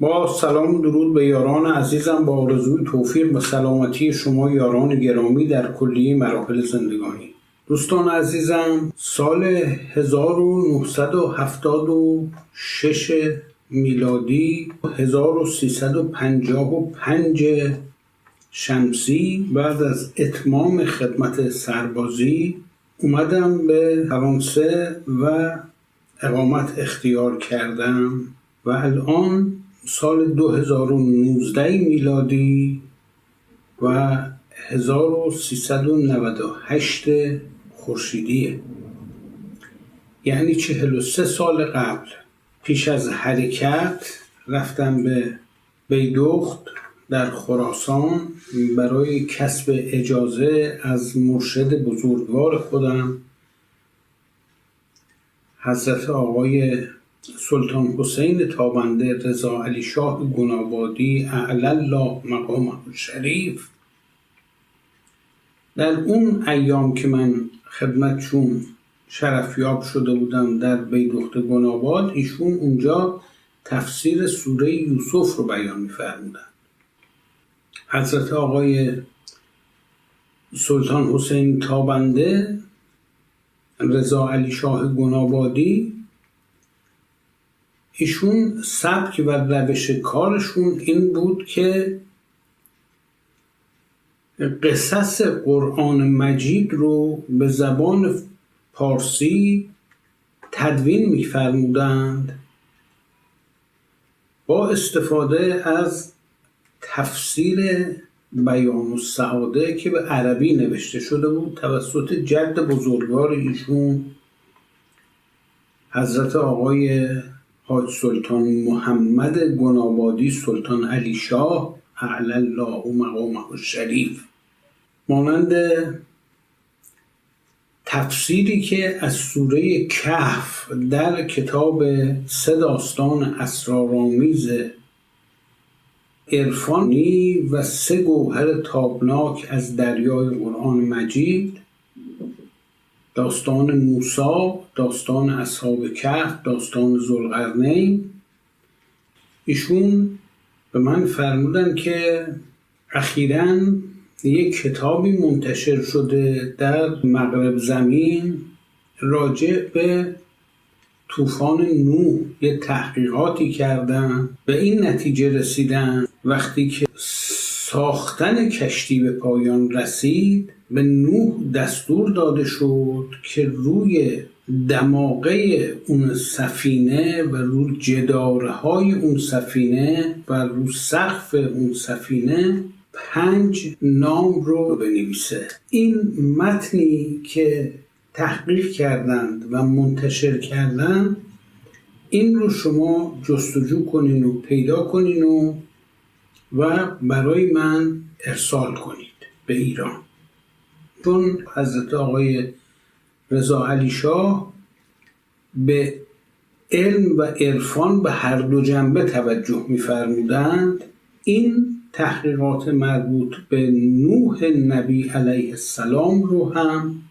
با سلام درود به یاران عزیزم با آرزوی توفیق و سلامتی شما یاران گرامی در کلیه مراحل زندگانی. دوستان عزیزم سال 1976 میلادی 1355 شمسی بعد از اتمام خدمت سربازی اومدم به فرانسه و اقامت اختیار کردم. و الان سال 2019 میلادی و 1398 خورشیدیه. یعنی 43 سال قبل پیش از حرکت رفتم به بیدخت در خراسان برای کسب اجازه از مرشد بزرگوار خودم حضرت آقای سلطان حسین تابنده رضا علی شاه گنابادی الله مقام شریف. در اون ایام که من خدمتشون شرفیاب شده بودم در بیدخت گناباد ایشون اونجا تفسیر سوره یوسف رو بیان میفرمودن. حضرت آقای سلطان حسین تابنده رضا علی شاه گنابادی ایشون سبک و روش کارشون این بود که قصص قرآن مجید رو به زبان پارسی تدوین میفرمودند. با استفاده از تفسیر بیان و سعاده که به عربی نوشته شده بود توسط جد بزرگوار ایشون حضرت آقای حاج سلطان محمد گنابادی سلطان علی شاه اعلی الله مقامه الشریف. مانند تفسیری که از سوره کهف در کتاب سه داستان اسرارآمیز عرفانی و سه گوهر تابناک از دریای قرآن مجید داستان موسا داستان اصحاب کهف داستان زلقرنین ایشون به من فرمودن که اخیرا یک کتابی منتشر شده در مغرب زمین راجع به طوفان نوح. یه تحقیقاتی کردن به این نتیجه رسیدن. وقتی که ساختن کشتی به پایان رسید به نوح دستور داده شد که روی دماغه اون سفینه و رو جداره های اون سفینه و رو سقف اون سفینه پنج نام رو بنویسه. این متنی که تحقیق کردند و منتشر کردند این رو شما جستجو کنین و پیدا کنین و و برای من ارسال کنید به ایران. چون حضرت آقای رضا علی شاه به علم و عرفان به هر دو جنبه توجه میفرمودند. این تحقیقات مربوط به نوح نبی علیه السلام رو هم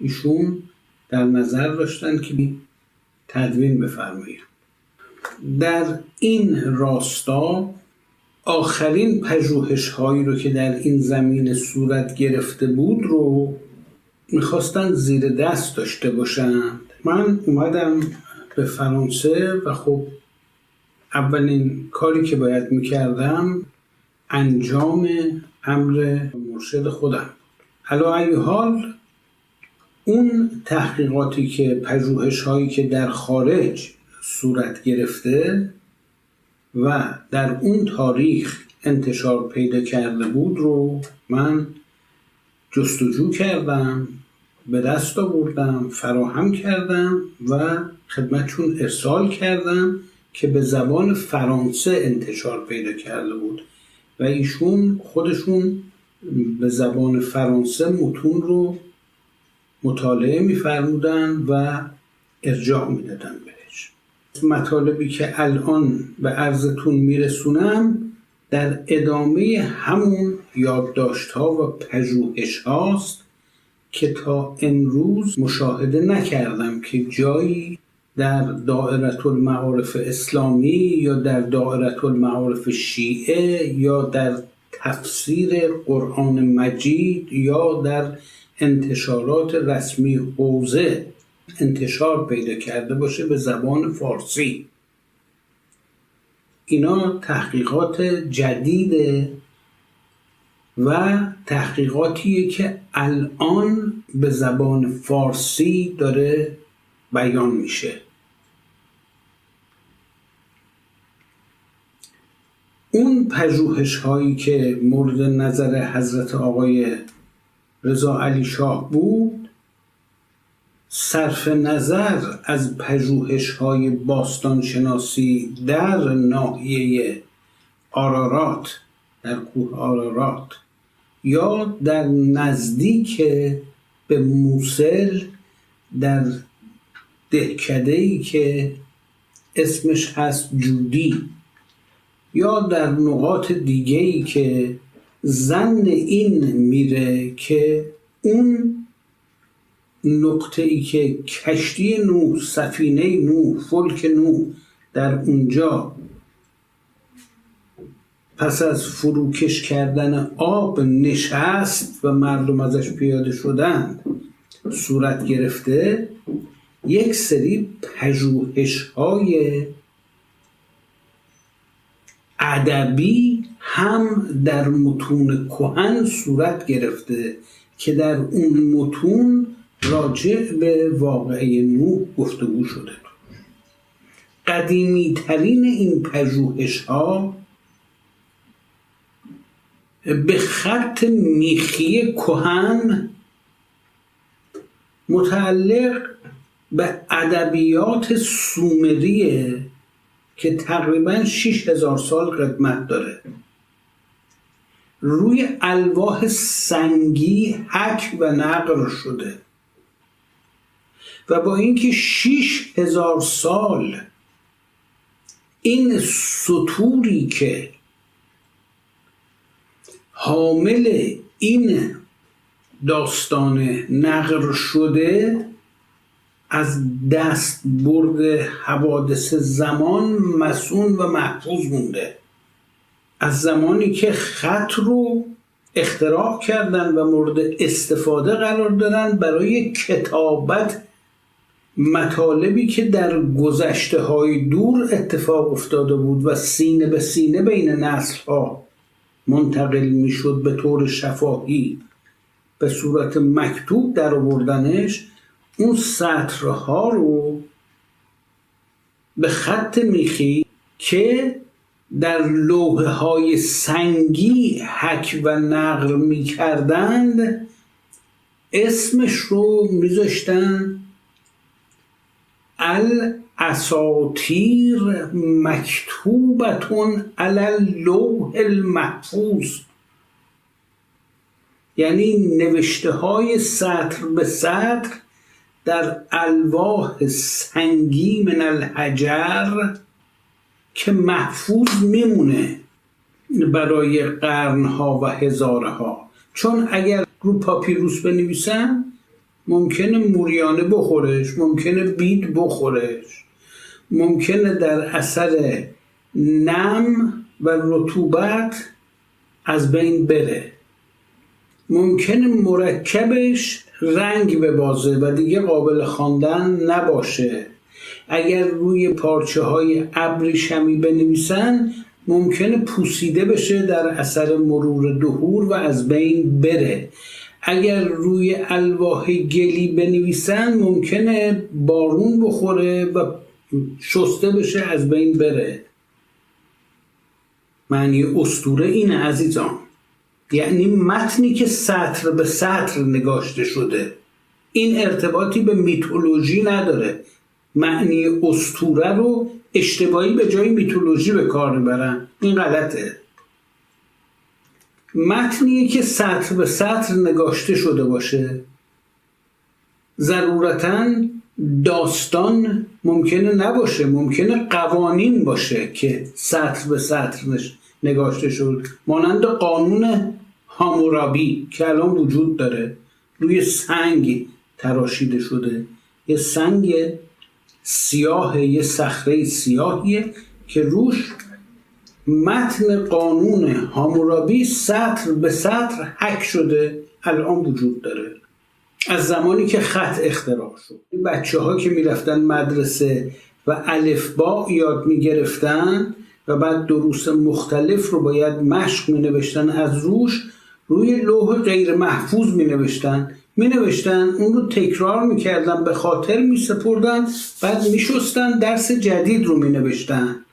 ایشون در نظر داشتن که تدوین بفرمایند. در این راستا آخرین پژوهش هایی رو که در این زمین صورت گرفته بود رو می‌خواستن زیر دست داشته باشند. من اومدم به فرانسه و خب اولین کاری که باید می‌کردم انجام امر مرشد خودم. حالا ای حال اون تحقیقاتی که پژوهش هایی که در خارج صورت گرفته و در اون تاریخ انتشار پیدا کرده بود رو من جستجو کردم به دست آوردم فراهم کردم و خدمتشون ارسال کردم که به زبان فرانسه انتشار پیدا کرده بود. و ایشون خودشون به زبان فرانسه متون رو مطالعه میفرمودن و ارجاع می‌دادن بهش. مطالبی که الان به عرضتون میرسونم در ادامه همون یادداشت ها و پژوهش هاست که تا امروز مشاهده نکردم که جایی در دائرت المعارف اسلامی یا در دائرت المعارف شیعه یا در تفسیر قرآن مجید یا در انتشارات رسمی حوزه انتشار پیدا کرده باشه به زبان فارسی. اینا تحقیقات جدیده و تحقیقاتیه که الان به زبان فارسی داره بیان میشه. اون پژوهش هایی که مورد نظر حضرت آقای رضا علی شاه بود صرف نظر از پژوهش های باستان شناسی در ناحیه آرارات در کوه آرارات یا در نزدیک به موسل در دهکده ای که اسمش هست جودی یا در نقاط دیگه ای که زن این میره که اون نقطه ای که کشتی نو سفینه نو فلک نو در اونجا پس از فروکش کردن آب نشست و مردم ازش پیاده شدند صورت گرفته یک سری پژوهش های ادبی هم در متون کهن صورت گرفته که در اون متون راجع به واقعه نوح گفتگو شده. قدیمی ترین این پژوهش ها به خط میخی کهن متعلق به ادبیات سومریه که تقریبا 6000 سال قدمت داره. روی الواح سنگی حک و نقل شده. و با اینکه 6000 سال این سطوری که حامل این داستان نقل شده از دست برد حوادث زمان مسون و محفوظ مونده. از زمانی که خط رو اختراع کردن و مورد استفاده قرار دادن برای کتابت مطالبی که در گذشته های دور اتفاق افتاده بود و سینه به سینه بین نسل ها منتقل می شد به طور شفاهی به صورت مکتوب در آوردنش اون سطرها رو به خط میخی که در لوحه های سنگی حک و نقل می‌کردند اسمش رو میذاشتن الاساطیر مکتوبتون علی لوح المحفوظ. یعنی نوشته های سطر به سطر در الواح سنگی من الحجر که محفوظ میمونه برای قرنها و هزارها. چون اگر رو پاپیروس بنویسن ممکنه موریانه بخورش ممکنه بید بخورش ممکنه در اثر نم و رطوبت از بین بره. ممکنه مرکبش رنگ ببازه و دیگه قابل خواندن نباشه. اگر روی پارچه های ابریشمی بنویسن ممکنه پوسیده بشه در اثر مرور دهور و از بین بره. اگر روی الواح گلی بنویسن ممکنه بارون بخوره و شسته بشه از بین بره. معنی استوره اینه عزیزان. یعنی متنی که سطر به سطر نگاشته شده. این ارتباطی به میتولوژی نداره. معنی استوره رو اشتباهی به جای میتولوژی به کار می‌برن. این غلطه. متنی که سطر به سطر نگاشته شده باشه. ضرورتا داستان ممکنه نباشه ممکنه قوانین باشه که سطر به سطر نگاشته شد مانند قانون هامورابی که الان وجود داره روی سنگ تراشیده شده. یه سنگ سیاه یه صخره سیاهیه که روش متن قانون هامورابی سطر به سطر حک شده الان وجود داره. از زمانی که خط اختراع شد. بچه ها که می‌رفتن مدرسه و الفبا یاد می‌گرفتن و بعد دروس مختلف رو باید مشق می نوشتن از روش روی لوح غیر محفوظ می نوشتن می نوشتن اون رو تکرار می کردن به خاطر می سپردن بعد می شستن درس جدید رو می نوشتن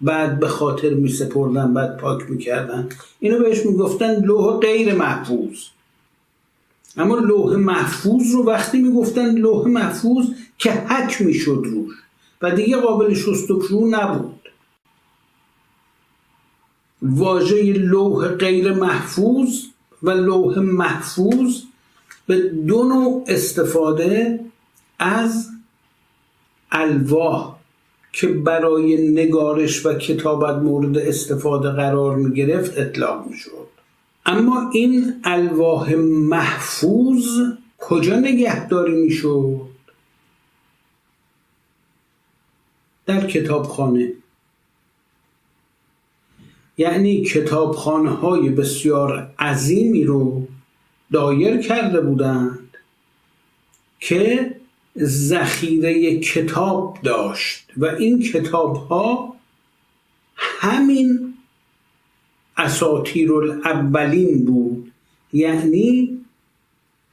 بعد به خاطر می سپردن بعد پاک می کردن. اینو بهش می گفتن لوح غیر محفوظ. اما لوح محفوظ رو وقتی می گفتن لوح محفوظ که حک می شد روش و دیگه قابل شست و نبود. واژه لوح غیر محفوظ و لوح محفوظ به دو نوع استفاده از الواح. که برای نگارش و کتابت مورد استفاده قرار می گرفت اطلاق می شد اما این الواح محفوظ کجا نگهداری می شد در کتابخانه. یعنی کتابخانه های بسیار عظیمی رو دایر کرده بودند که ذخیره کتاب داشت و این کتاب ها همین اساتیر الاولین بود. یعنی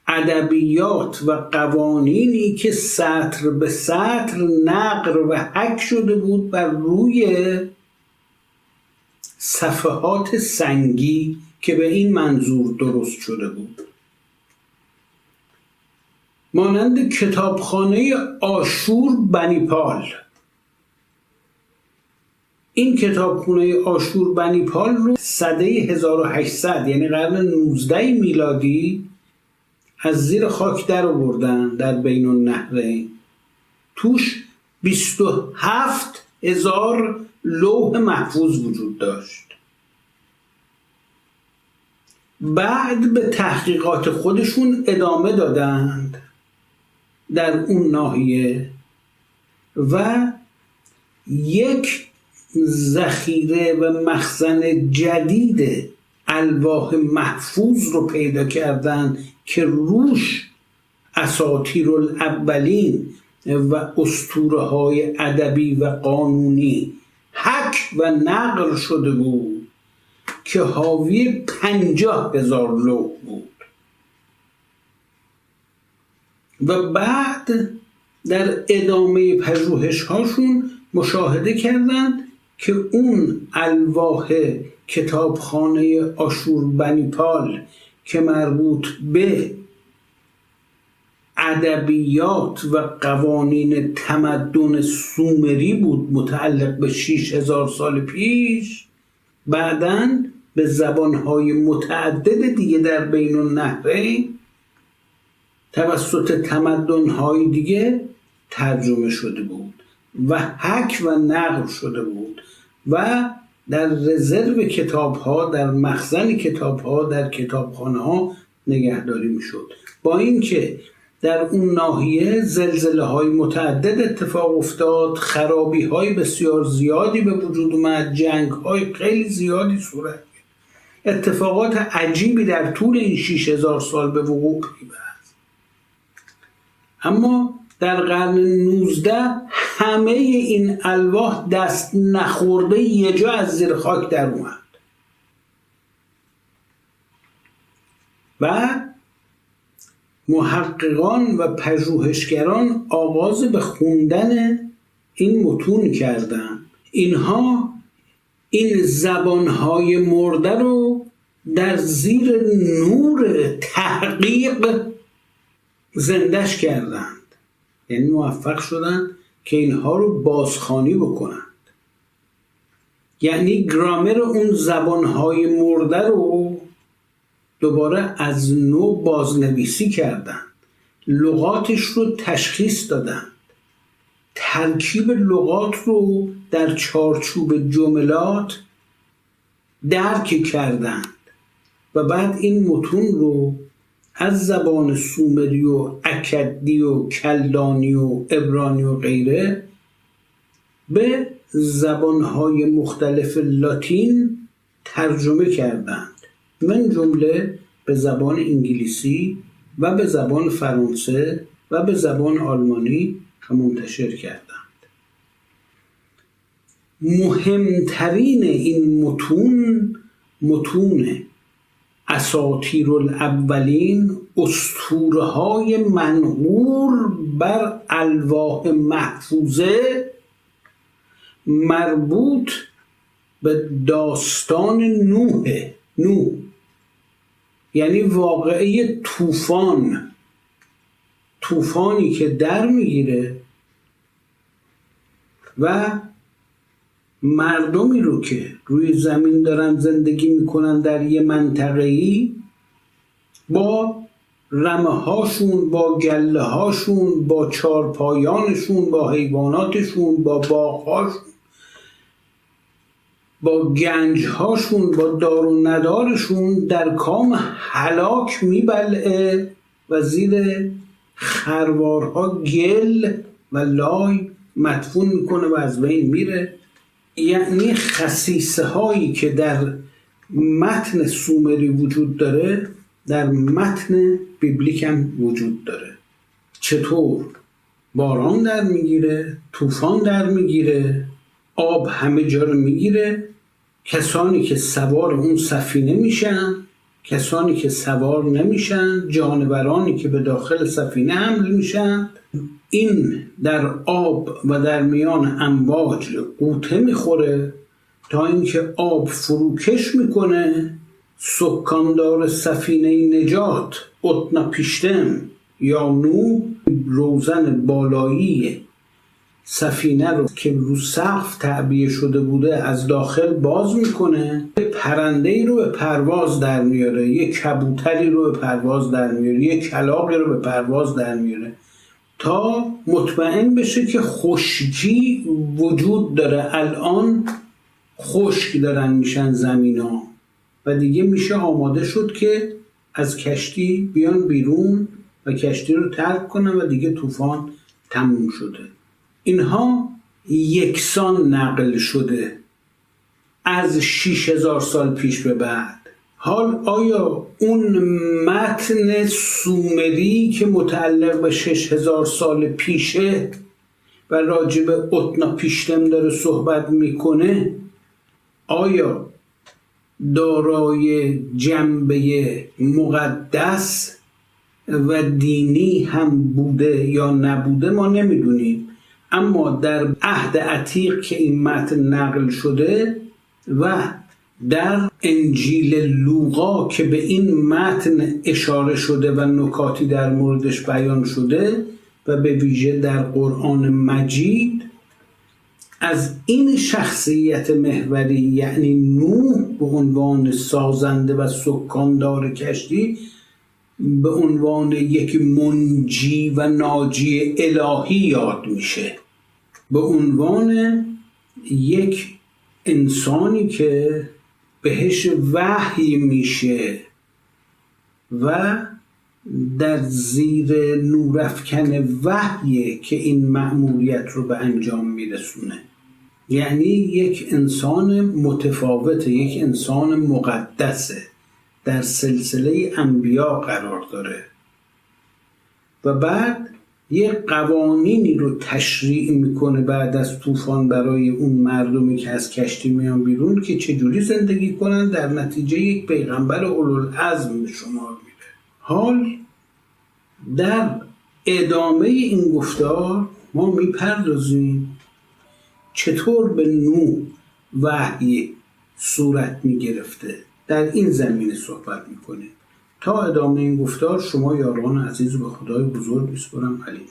ادبیات و قوانینی که سطر به سطر نقر و حک شده بود بر روی صفحات سنگی که به این منظور درست شده بود. مانند کتابخانه آشور بنیپال این کتابخانه آشور بنیپال رو صده 1800 یعنی قرن 19 میلادی از زیر خاک در آوردن در بین النهرین توش 27 هزار لوح محفوظ وجود داشت. بعد به تحقیقات خودشون ادامه دادند. در اون ناحیه و یک ذخیره و مخزن جدید الواح محفوظ رو پیدا کردن که روش اساطیر الاولین و اسطوره های ادبی و قانونی حک و نقل شده بود که حاوی پنجاه هزار لوح بود. و بعد در ادامه پژوهش هاشون مشاهده کردند که اون الواح کتابخانه آشور بنیپال که مربوط به ادبیات و قوانین تمدن سومری بود متعلق به 6000 سال پیش بعدا به زبانهای متعدد دیگه در بین النهرین توسط تمدنهای دیگه ترجمه شده بود و حک و نقل شده بود و در رزرو کتاب ها در مخزن کتاب ها در کتابخانه ها نگهداری می شد با اینکه در اون ناحیه زلزله های متعدد اتفاق افتاد خرابی های بسیار زیادی به وجود اومد جنگ های خیلی زیادی صورت اتفاقات عجیبی در طول این 6000 سال به وقوع پیوست اما در قرن 19 همه این الواح دست نخورده یه جا از زیر خاک در اومد. و محققان و پژوهشگران آغاز به خوندن این متون کردن. اینها این زبانهای مرده رو در زیر نور تحقیق زندش کردند. یعنی موفق شدند که اینها رو بازخانی بکنند. یعنی گرامر اون زبانهای مرده رو دوباره از نو بازنویسی کردند. لغاتش رو تشخیص دادند. ترکیب لغات رو در چارچوب جملات درک کردند و بعد این متون رو از زبان سومری و اکدی و کلدانی و ابرانی و غیره به زبانهای مختلف لاتین ترجمه کردند. من جمله به زبان انگلیسی و به زبان فرانسه و به زبان آلمانی منتشر کردند. مهمترین این متون متون اساطیر الاولین استوره های بر الواح محفوظه مربوط به داستان نوح. نوح. یعنی واقعه طوفان. طوفانی که در می‌گیره و مردمی رو که روی زمین دارن زندگی می‌کنن در یه منطقه ای با رمه هاشون با گله هاشون با چارپایانشون با حیواناتشون با باغهاشون با گنج هاشون با دار و ندارشون در کام حلاک میبلعه و زیر خروارها گل و لای مدفون می‌کنه و از بین میره. یعنی خصیصه هایی که در متن سومری وجود داره در متن بیبلیک هم وجود داره. چطور؟ باران در می‌گیره طوفان در می‌گیره آب همه جا رو می‌گیره. کسانی که سوار اون سفینه میشن کسانی که سوار نمیشن جانورانی که به داخل سفینه حمل میشن. این در آب و در میان امواج قوطه می‌خوره تا اینکه آب فروکش می‌کنه سکاندار سفینه نجات اتنا پیشتم یا نو روزن بالایی سفینه رو که رو سقف تعبیه شده بوده از داخل باز می‌کنه پرنده ای رو به پرواز در میاره یه کبوتری رو به پرواز در میاره یه کلاقی رو به پرواز در میاره. تا مطمئن بشه که خشکی وجود داره. الان خشک دارن میشن زمین ها و دیگه میشه آماده شد که از کشتی بیان بیرون و کشتی رو ترک کنن و دیگه طوفان تموم شده. اینها یکسان نقل شده از 6000 سال پیش به بعد. حال آیا اون متن سومری که متعلق به 6000 سال پیشه و راجب اتنا پیشتم داره صحبت می‌کنه آیا دارای جنبه مقدس و دینی هم بوده یا نبوده ما نمی‌دونیم. اما در عهد عتیق که این متن نقل شده و در انجیل لوقا که به این متن اشاره شده و نکاتی در موردش بیان شده و به ویژه در قرآن مجید از این شخصیت محوری یعنی نوح به عنوان سازنده و سکاندار کشتی به عنوان یک منجی و ناجی الهی یاد میشه. به عنوان یک انسانی که بهش وحی میشه و در زیر نورافکن وحیه که این مأموریت رو به انجام میرسونه. یعنی یک انسان متفاوته یک انسان مقدسه. در سلسله انبیا قرار داره. و بعد یه قوانینی رو تشریع می‌کنه بعد از طوفان برای اون مردمی که از کشتی میان بیرون که چجوری زندگی کنن؟ در نتیجه یک پیغمبر اولوالعزم به شمار میره حال در ادامه این گفتار ما می‌پردازیم چطور به نو وحی صورت می‌گرفته. در این زمینه صحبت می‌کنه تا ادامه این گفتار شما یاران عزیز به خدای بزرگ بسپرم علی